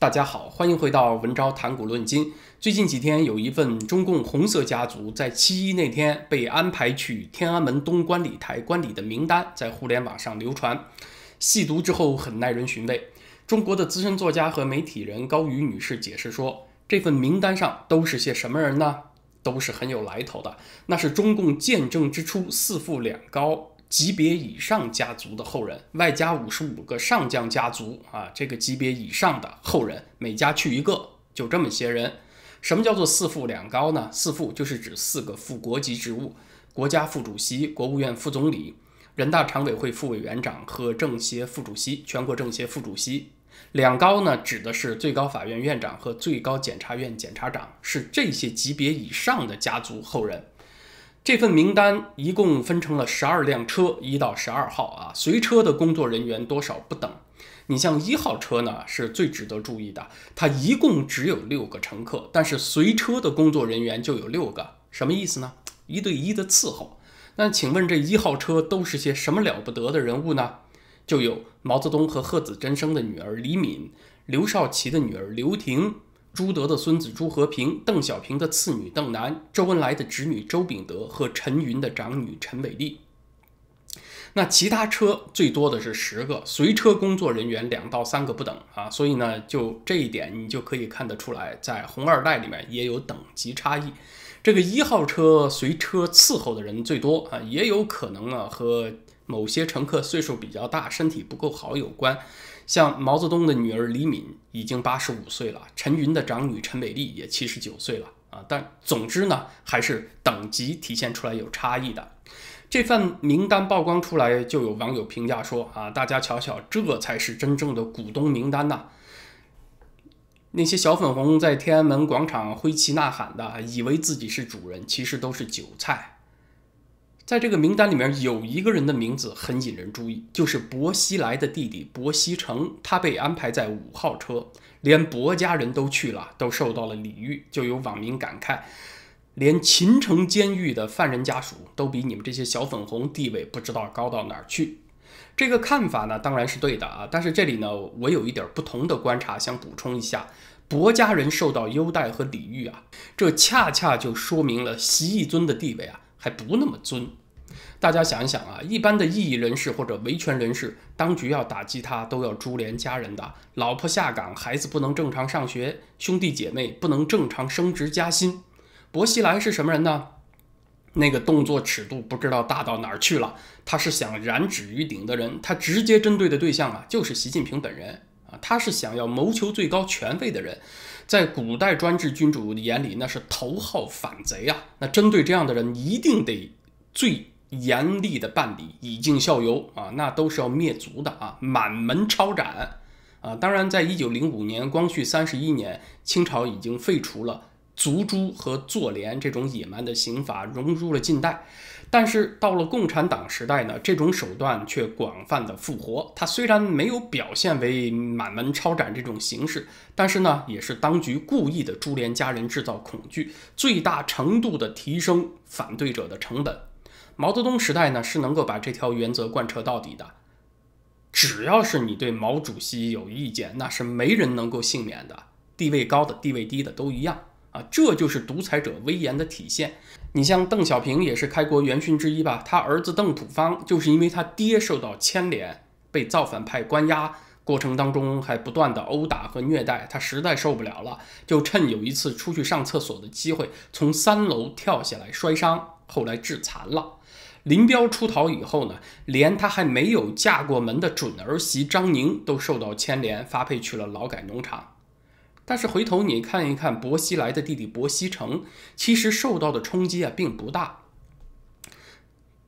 大家好，欢迎回到文昭谈古论今。最近几天，有一份中共红色家族在七一那天被安排去天安门东观礼台观礼的名单在互联网上流传。细读之后，很耐人寻味。中国的资深作家和媒体人高瑜女士解释说，这份名单上都是些什么人呢？都是很有来头的，那是中共建政之初四富两高。级别以上家族的后人，外加五十五个上将家族啊，这个级别以上的后人，每家去一个，就这么些人。什么叫做四副两高呢？四副就是指四个副国级职务：国家副主席、国务院副总理、人大常委会副委员长和政协副主席、全国政协副主席。两高呢，指的是最高法院院长和最高检察院检察长，是这些级别以上的家族后人。这份名单一共分成了十二辆车，一到十二号啊，随车的工作人员多少不等。你像一号车呢，是最值得注意的，它一共只有六个乘客，但是随车的工作人员就有六个，什么意思呢？一对一的伺候。那请问这一号车都是些什么了不得的人物呢？就有毛泽东和贺子珍生的女儿李敏，刘少奇的女儿刘婷。朱德的孙子朱和平，邓小平的次女邓楠，周恩来的侄女周秉德和陈云的长女陈伟丽。那其他车最多的是十个，随车工作人员两到三个不等啊。所以呢，就这一点你就可以看得出来，在红二代里面也有等级差异。这个一号车随车伺候的人最多啊，也有可能呢和某些乘客岁数比较大、身体不够好有关。像毛泽东的女儿李敏已经八十五岁了，陈云的长女陈美丽也七十九岁了啊。但总之呢，还是等级体现出来有差异的。这份名单曝光出来，就有网友评价说啊，大家瞧瞧，这才是真正的股东名单呐！那些小粉红在天安门广场挥旗呐喊的，以为自己是主人，其实都是韭菜。在这个名单里面有一个人的名字很引人注意，就是薄熙来的弟弟薄熙成，他被安排在五号车，连薄家人都去了，都受到了礼遇。就有网民感慨，连秦城监狱的犯人家属都比你们这些小粉红地位不知道高到哪儿去。这个看法呢，当然是对的啊，但是这里呢，我有一点不同的观察，想补充一下，薄家人受到优待和礼遇啊，这恰恰就说明了习义尊的地位啊，还不那么尊。大家想一想啊，一般的异议人士或者维权人士，当局要打击他，都要株连家人的，老婆下岗，孩子不能正常上学，兄弟姐妹不能正常升职加薪。薄熙来是什么人呢？那个动作尺度不知道大到哪儿去了。他是想染指于顶的人，他直接针对的对象啊，就是习近平本人啊。他是想要谋求最高权位的人，在古代专制君主眼里，那是头号反贼啊。那针对这样的人，一定得最。严厉的办理，以儆效尤啊，那都是要灭族的啊，满门抄斩啊。当然，在一九零五年光绪三十一年，清朝已经废除了族诛和坐连这种野蛮的刑法，融入了近代。但是到了共产党时代呢，这种手段却广泛的复活。它虽然没有表现为满门抄斩这种形式，但是呢，也是当局故意的株连家人，制造恐惧，最大程度的提升反对者的成本。毛泽东时代呢，是能够把这条原则贯彻到底的。只要是你对毛主席有意见，那是没人能够幸免的，地位高的、地位低的都一样啊！这就是独裁者威严的体现。你像邓小平也是开国元勋之一吧？他儿子邓朴方就是因为他爹受到牵连，被造反派关押，过程当中还不断的殴打和虐待，他实在受不了了，就趁有一次出去上厕所的机会，从三楼跳下来摔伤，后来致残了。林彪出逃以后呢，连他还没有嫁过门的准儿媳张宁都受到牵连，发配去了劳改农场。但是回头你看一看薄熙来的弟弟薄熙成，其实受到的冲击啊并不大，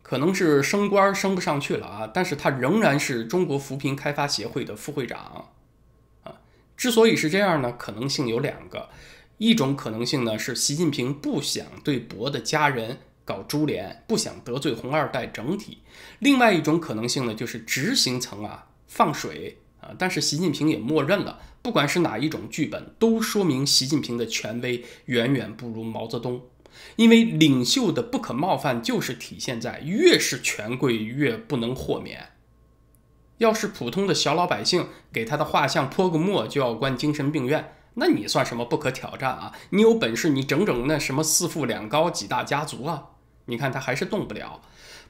可能是升官升不上去了啊，但是他仍然是中国扶贫开发协会的副会长啊。之所以是这样呢，可能性有两个，一种可能性呢是习近平不想对薄的家人。搞株连，不想得罪红二代整体。另外一种可能性呢，就是执行层啊放水啊。但是习近平也默认了，不管是哪一种剧本，都说明习近平的权威远远不如毛泽东。因为领袖的不可冒犯，就是体现在越是权贵越不能豁免。要是普通的小老百姓，给他的画像泼个墨就要关精神病院，那你算什么不可挑战啊？你有本事，你整整那什么四富两高几大家族啊？你看他还是动不了。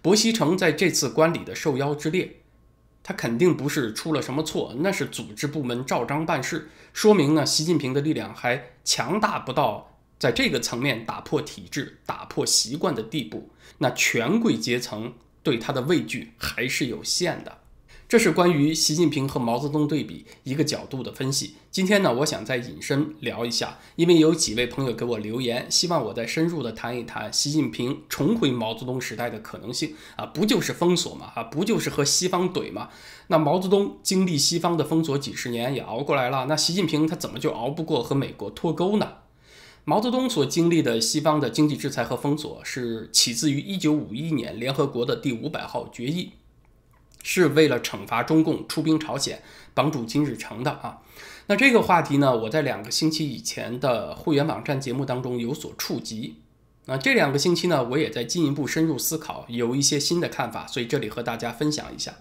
薄熙成在这次观礼的受邀之列，他肯定不是出了什么错，那是组织部门照章办事，说明呢，习近平的力量还强大不到在这个层面打破体制、打破习惯的地步。那权贵阶层对他的畏惧还是有限的。这是关于习近平和毛泽东对比一个角度的分析。今天呢，我想再引申聊一下，因为有几位朋友给我留言，希望我再深入的谈一谈习近平重回毛泽东时代的可能性啊，不就是封锁嘛，啊，不就是和西方怼嘛？那毛泽东经历西方的封锁几十年也熬过来了，那习近平他怎么就熬不过和美国脱钩呢？毛泽东所经历的西方的经济制裁和封锁，是起自于1951年联合国的第五百号决议。是为了惩罚中共出兵朝鲜、帮助金日成的啊。那这个话题呢，我在两个星期以前的会员网站节目当中有所触及。那这两个星期呢，我也在进一步深入思考，有一些新的看法，所以这里和大家分享一下。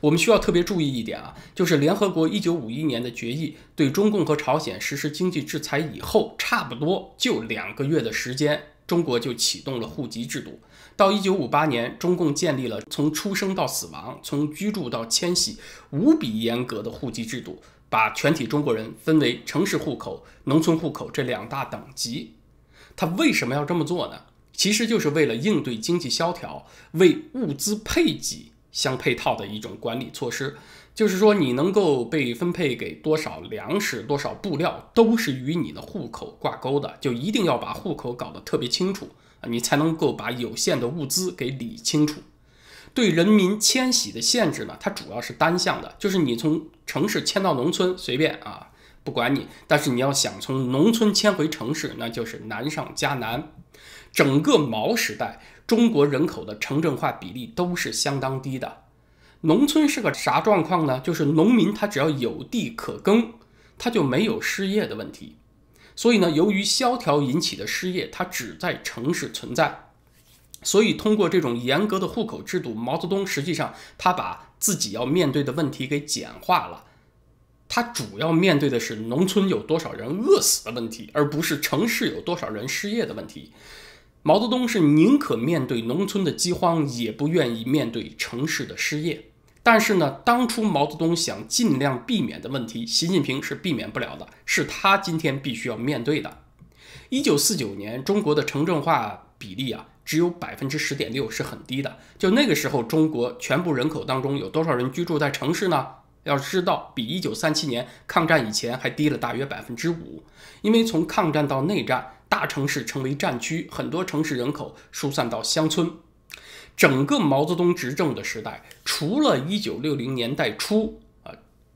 我们需要特别注意一点啊，就是联合国1951年的决议对中共和朝鲜实施经济制裁以后，差不多就两个月的时间，中国就启动了户籍制度。到一九五八年，中共建立了从出生到死亡、从居住到迁徙无比严格的户籍制度，把全体中国人分为城市户口、农村户口这两大等级。他为什么要这么做呢？其实就是为了应对经济萧条、为物资配给相配套的一种管理措施。就是说，你能够被分配给多少粮食、多少布料，都是与你的户口挂钩的，就一定要把户口搞得特别清楚。你才能够把有限的物资给理清楚。对人民迁徙的限制呢，它主要是单向的，就是你从城市迁到农村随便啊，不管你。但是你要想从农村迁回城市，那就是难上加难。整个毛时代，中国人口的城镇化比例都是相当低的。农村是个啥状况呢？就是农民他只要有地可耕，他就没有失业的问题。所以呢，由于萧条引起的失业，它只在城市存在。所以通过这种严格的户口制度，毛泽东实际上他把自己要面对的问题给简化了。他主要面对的是农村有多少人饿死的问题，而不是城市有多少人失业的问题。毛泽东是宁可面对农村的饥荒，也不愿意面对城市的失业。但是呢，当初毛泽东想尽量避免的问题，习近平是避免不了的，是他今天必须要面对的。一九四九年，中国的城镇化比例啊，只有百分之十点六，是很低的。就那个时候，中国全部人口当中有多少人居住在城市呢？要知道，比一九三七年抗战以前还低了大约百分之五。因为从抗战到内战，大城市成为战区，很多城市人口疏散到乡村。整个毛泽东执政的时代，除了一九六零年代初。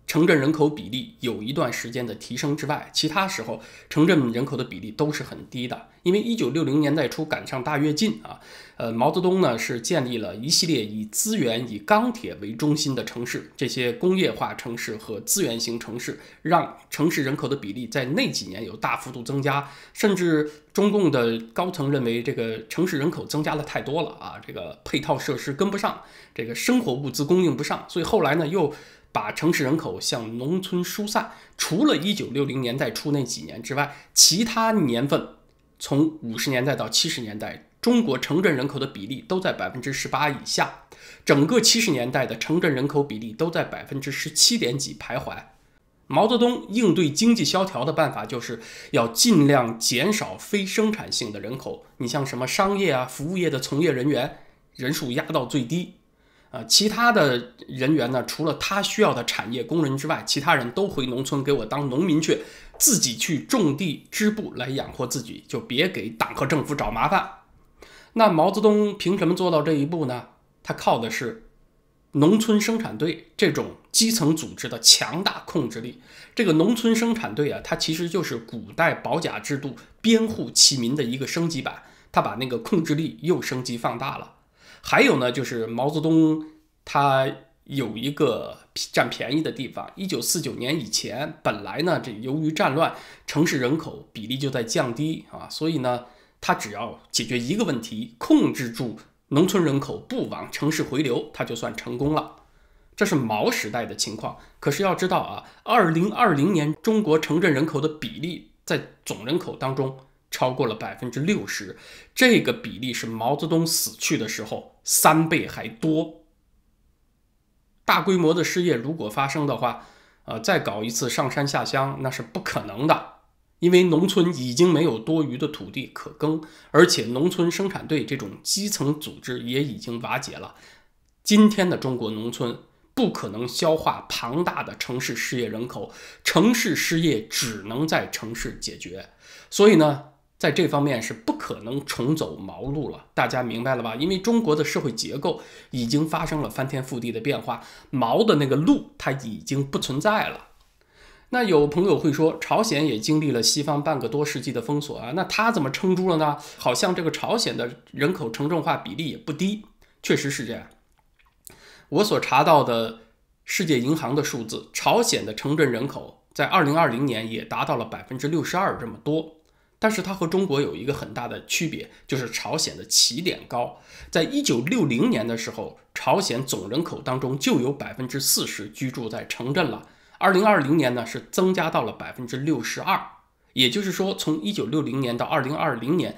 城镇人口比例有一段时间的提升之外，其他时候城镇人口的比例都是很低的。因为一九六零年代初赶上大跃进啊，呃，毛泽东呢是建立了一系列以资源、以钢铁为中心的城市，这些工业化城市和资源型城市，让城市人口的比例在那几年有大幅度增加。甚至中共的高层认为，这个城市人口增加的太多了啊，这个配套设施跟不上，这个生活物资供应不上，所以后来呢又。把城市人口向农村疏散，除了一九六零年代初那几年之外，其他年份，从五十年代到七十年代，中国城镇人口的比例都在百分之十八以下，整个七十年代的城镇人口比例都在百分之十七点几徘徊。毛泽东应对经济萧条的办法，就是要尽量减少非生产性的人口，你像什么商业啊、服务业的从业人员人数压到最低。啊，其他的人员呢？除了他需要的产业工人之外，其他人都回农村给我当农民去，自己去种地织布来养活自己，就别给党和政府找麻烦。那毛泽东凭什么做到这一步呢？他靠的是农村生产队这种基层组织的强大控制力。这个农村生产队啊，它其实就是古代保甲制度编户齐民的一个升级版，他把那个控制力又升级放大了。还有呢，就是毛泽东他有一个占便宜的地方。一九四九年以前，本来呢，这由于战乱，城市人口比例就在降低啊，所以呢，他只要解决一个问题，控制住农村人口不往城市回流，他就算成功了。这是毛时代的情况。可是要知道啊，二零二零年中国城镇人口的比例在总人口当中超过了百分之六十，这个比例是毛泽东死去的时候三倍还多。大规模的失业如果发生的话，呃，再搞一次上山下乡那是不可能的，因为农村已经没有多余的土地可耕，而且农村生产队这种基层组织也已经瓦解了。今天的中国农村不可能消化庞大的城市失业人口，城市失业只能在城市解决。所以呢？在这方面是不可能重走毛路了，大家明白了吧？因为中国的社会结构已经发生了翻天覆地的变化，毛的那个路它已经不存在了。那有朋友会说，朝鲜也经历了西方半个多世纪的封锁啊，那他怎么撑住了呢？好像这个朝鲜的人口城镇化比例也不低，确实是这样。我所查到的世界银行的数字，朝鲜的城镇人口在二零二零年也达到了百分之六十二这么多。但是它和中国有一个很大的区别，就是朝鲜的起点高。在一九六零年的时候，朝鲜总人口当中就有百分之四十居住在城镇了。二零二零年呢，是增加到了百分之六十二。也就是说，从一九六零年到二零二零年，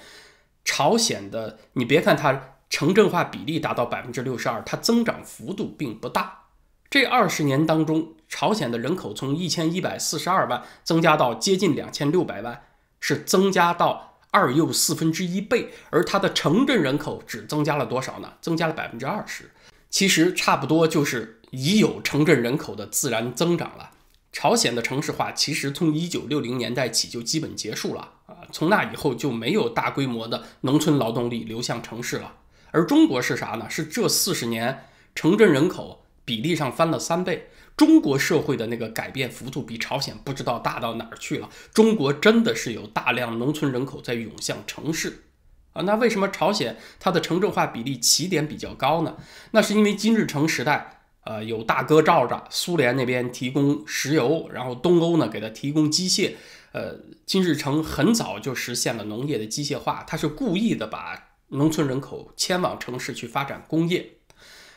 朝鲜的你别看它城镇化比例达到百分之六十二，它增长幅度并不大。这二十年当中，朝鲜的人口从一千一百四十二万增加到接近两千六百万。是增加到二又四分之一倍，而它的城镇人口只增加了多少呢？增加了百分之二十，其实差不多就是已有城镇人口的自然增长了。朝鲜的城市化其实从一九六零年代起就基本结束了啊，从那以后就没有大规模的农村劳动力流向城市了。而中国是啥呢？是这四十年城镇人口比例上翻了三倍。中国社会的那个改变幅度比朝鲜不知道大到哪儿去了。中国真的是有大量农村人口在涌向城市啊？那为什么朝鲜它的城镇化比例起点比较高呢？那是因为金日成时代，呃，有大哥罩着，苏联那边提供石油，然后东欧呢给他提供机械，呃，金日成很早就实现了农业的机械化，他是故意的把农村人口迁往城市去发展工业。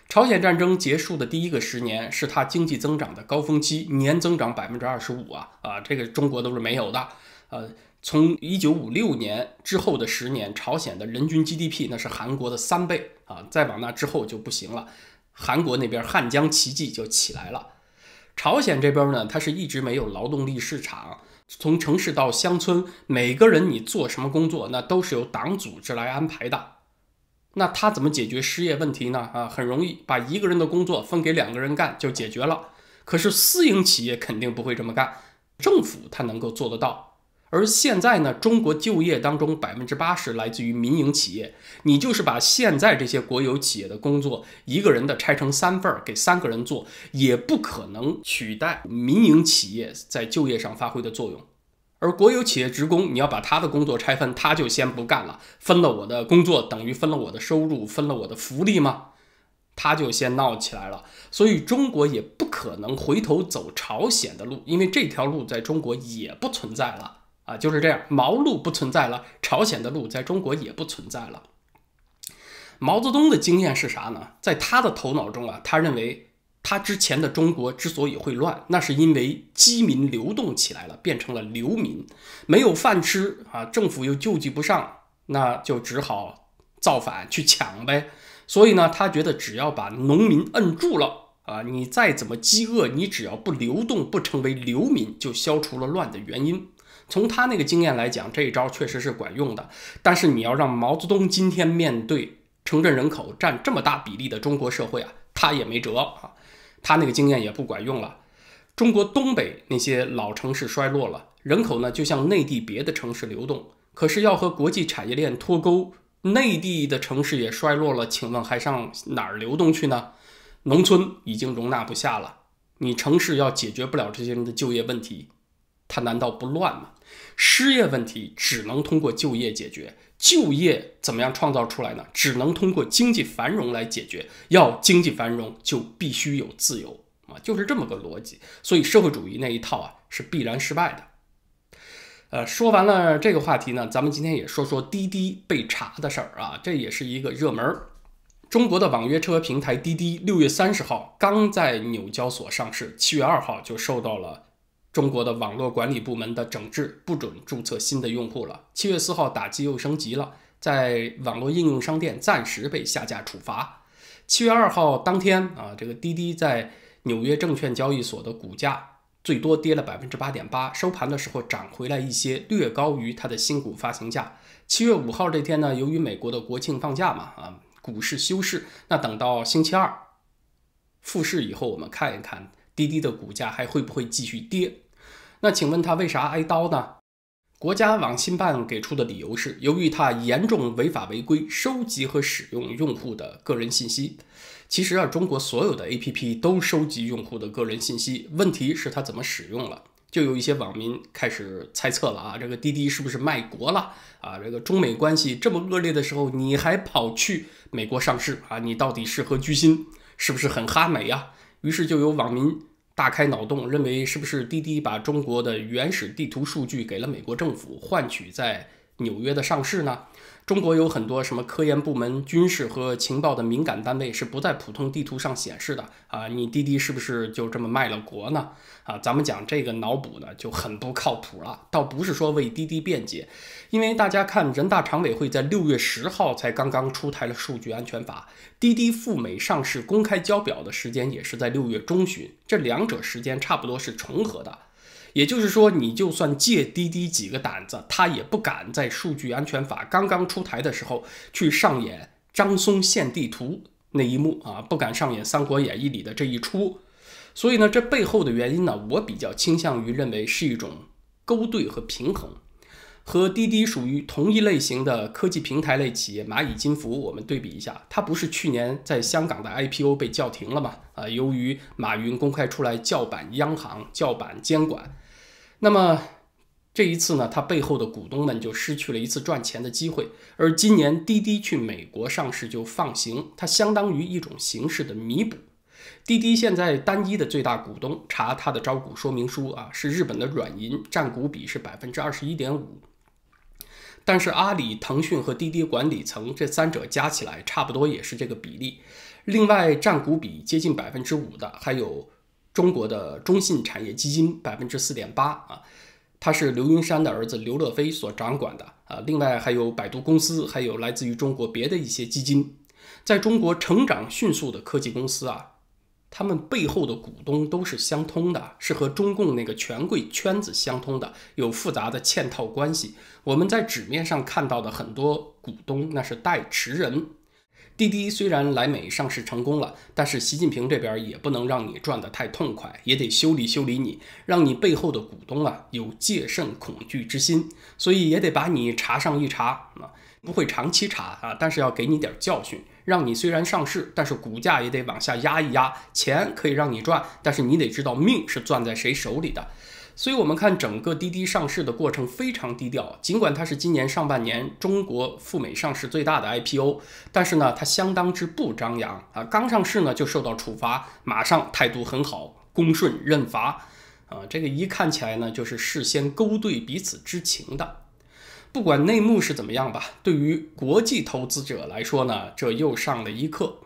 朝鲜战争结束的第一个十年是它经济增长的高峰期，年增长百分之二十五啊啊，这个中国都是没有的。呃，从一九五六年之后的十年，朝鲜的人均 GDP 那是韩国的三倍啊，再往那之后就不行了。韩国那边汉江奇迹就起来了，朝鲜这边呢，它是一直没有劳动力市场，从城市到乡村，每个人你做什么工作，那都是由党组织来安排的。那他怎么解决失业问题呢？啊，很容易，把一个人的工作分给两个人干就解决了。可是私营企业肯定不会这么干，政府他能够做得到。而现在呢，中国就业当中百分之八十来自于民营企业，你就是把现在这些国有企业的工作一个人的拆成三份儿给三个人做，也不可能取代民营企业在就业上发挥的作用。而国有企业职工，你要把他的工作拆分，他就先不干了。分了我的工作，等于分了我的收入，分了我的福利吗？他就先闹起来了。所以中国也不可能回头走朝鲜的路，因为这条路在中国也不存在了啊，就是这样，毛路不存在了，朝鲜的路在中国也不存在了。毛泽东的经验是啥呢？在他的头脑中啊，他认为。他之前的中国之所以会乱，那是因为饥民流动起来了，变成了流民，没有饭吃啊，政府又救济不上，那就只好造反去抢呗。所以呢，他觉得只要把农民摁住了啊，你再怎么饥饿，你只要不流动，不成为流民，就消除了乱的原因。从他那个经验来讲，这一招确实是管用的。但是你要让毛泽东今天面对城镇人口占这么大比例的中国社会啊，他也没辙啊。他那个经验也不管用了。中国东北那些老城市衰落了，人口呢就向内地别的城市流动。可是要和国际产业链脱钩，内地的城市也衰落了，请问还上哪儿流动去呢？农村已经容纳不下了。你城市要解决不了这些人的就业问题，它难道不乱吗？失业问题只能通过就业解决。就业怎么样创造出来呢？只能通过经济繁荣来解决。要经济繁荣，就必须有自由啊，就是这么个逻辑。所以社会主义那一套啊，是必然失败的。呃，说完了这个话题呢，咱们今天也说说滴滴被查的事儿啊，这也是一个热门儿。中国的网约车平台滴滴六月三十号刚在纽交所上市，七月二号就受到了中国的网络管理部门的整治，不准注册新的用户了。七月四号打击又升级了，在网络应用商店暂时被下架处罚。七月二号当天啊，这个滴滴在纽约证券交易所的股价最多跌了百分之八点八，收盘的时候涨回来一些，略高于它的新股发行价。七月五号这天呢，由于美国的国庆放假嘛，啊。股市休市，那等到星期二复市以后，我们看一看滴滴的股价还会不会继续跌？那请问他为啥挨刀呢？国家网信办给出的理由是，由于他严重违法违规收集和使用用户的个人信息。其实啊，中国所有的 APP 都收集用户的个人信息，问题是他怎么使用了。就有一些网民开始猜测了啊，这个滴滴是不是卖国了啊？这个中美关系这么恶劣的时候，你还跑去美国上市啊？你到底是何居心？是不是很哈美呀？于是就有网民大开脑洞，认为是不是滴滴把中国的原始地图数据给了美国政府，换取在纽约的上市呢？中国有很多什么科研部门、军事和情报的敏感单位是不在普通地图上显示的啊！你滴滴是不是就这么卖了国呢？啊，咱们讲这个脑补呢就很不靠谱了。倒不是说为滴滴辩解，因为大家看人大常委会在六月十号才刚刚出台了数据安全法，滴滴赴美上市公开交表的时间也是在六月中旬，这两者时间差不多是重合的。也就是说，你就算借滴滴几个胆子，他也不敢在数据安全法刚刚出台的时候去上演张松献地图那一幕啊，不敢上演《三国演义》里的这一出。所以呢，这背后的原因呢，我比较倾向于认为是一种勾兑和平衡。和滴滴属于同一类型的科技平台类企业蚂蚁金服，我们对比一下，它不是去年在香港的 IPO 被叫停了吗？啊，由于马云公开出来叫板央行、叫板监管。那么这一次呢，它背后的股东们就失去了一次赚钱的机会。而今年滴滴去美国上市就放行，它相当于一种形式的弥补。滴滴现在单一的最大股东，查它的招股说明书啊，是日本的软银，占股比是百分之二十一点五。但是阿里、腾讯和滴滴管理层这三者加起来，差不多也是这个比例。另外占股比接近百分之五的，还有。中国的中信产业基金百分之四点八啊，它是刘云山的儿子刘乐飞所掌管的啊。另外还有百度公司，还有来自于中国别的一些基金，在中国成长迅速的科技公司啊，他们背后的股东都是相通的，是和中共那个权贵圈子相通的，有复杂的嵌套关系。我们在纸面上看到的很多股东，那是代持人。滴滴虽然来美上市成功了，但是习近平这边也不能让你赚得太痛快，也得修理修理你，让你背后的股东啊有戒慎恐惧之心，所以也得把你查上一查啊，不会长期查啊，但是要给你点教训，让你虽然上市，但是股价也得往下压一压，钱可以让你赚，但是你得知道命是攥在谁手里的。所以，我们看整个滴滴上市的过程非常低调。尽管它是今年上半年中国赴美上市最大的 IPO，但是呢，它相当之不张扬啊。刚上市呢就受到处罚，马上态度很好，恭顺认罚啊。这个一看起来呢，就是事先勾兑彼此知情的。不管内幕是怎么样吧，对于国际投资者来说呢，这又上了一课。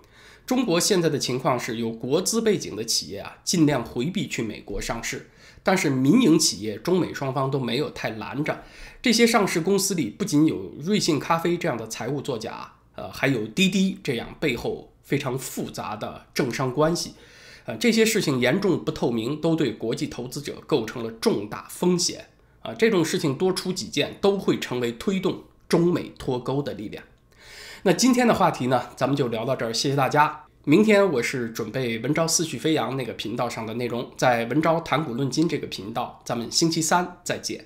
中国现在的情况是有国资背景的企业啊，尽量回避去美国上市。但是民营企业中美双方都没有太拦着，这些上市公司里不仅有瑞幸咖啡这样的财务作假，呃，还有滴滴这样背后非常复杂的政商关系，呃，这些事情严重不透明，都对国际投资者构成了重大风险，啊，这种事情多出几件都会成为推动中美脱钩的力量。那今天的话题呢，咱们就聊到这儿，谢谢大家。明天我是准备文昭思绪飞扬那个频道上的内容，在文昭谈股论金这个频道，咱们星期三再见。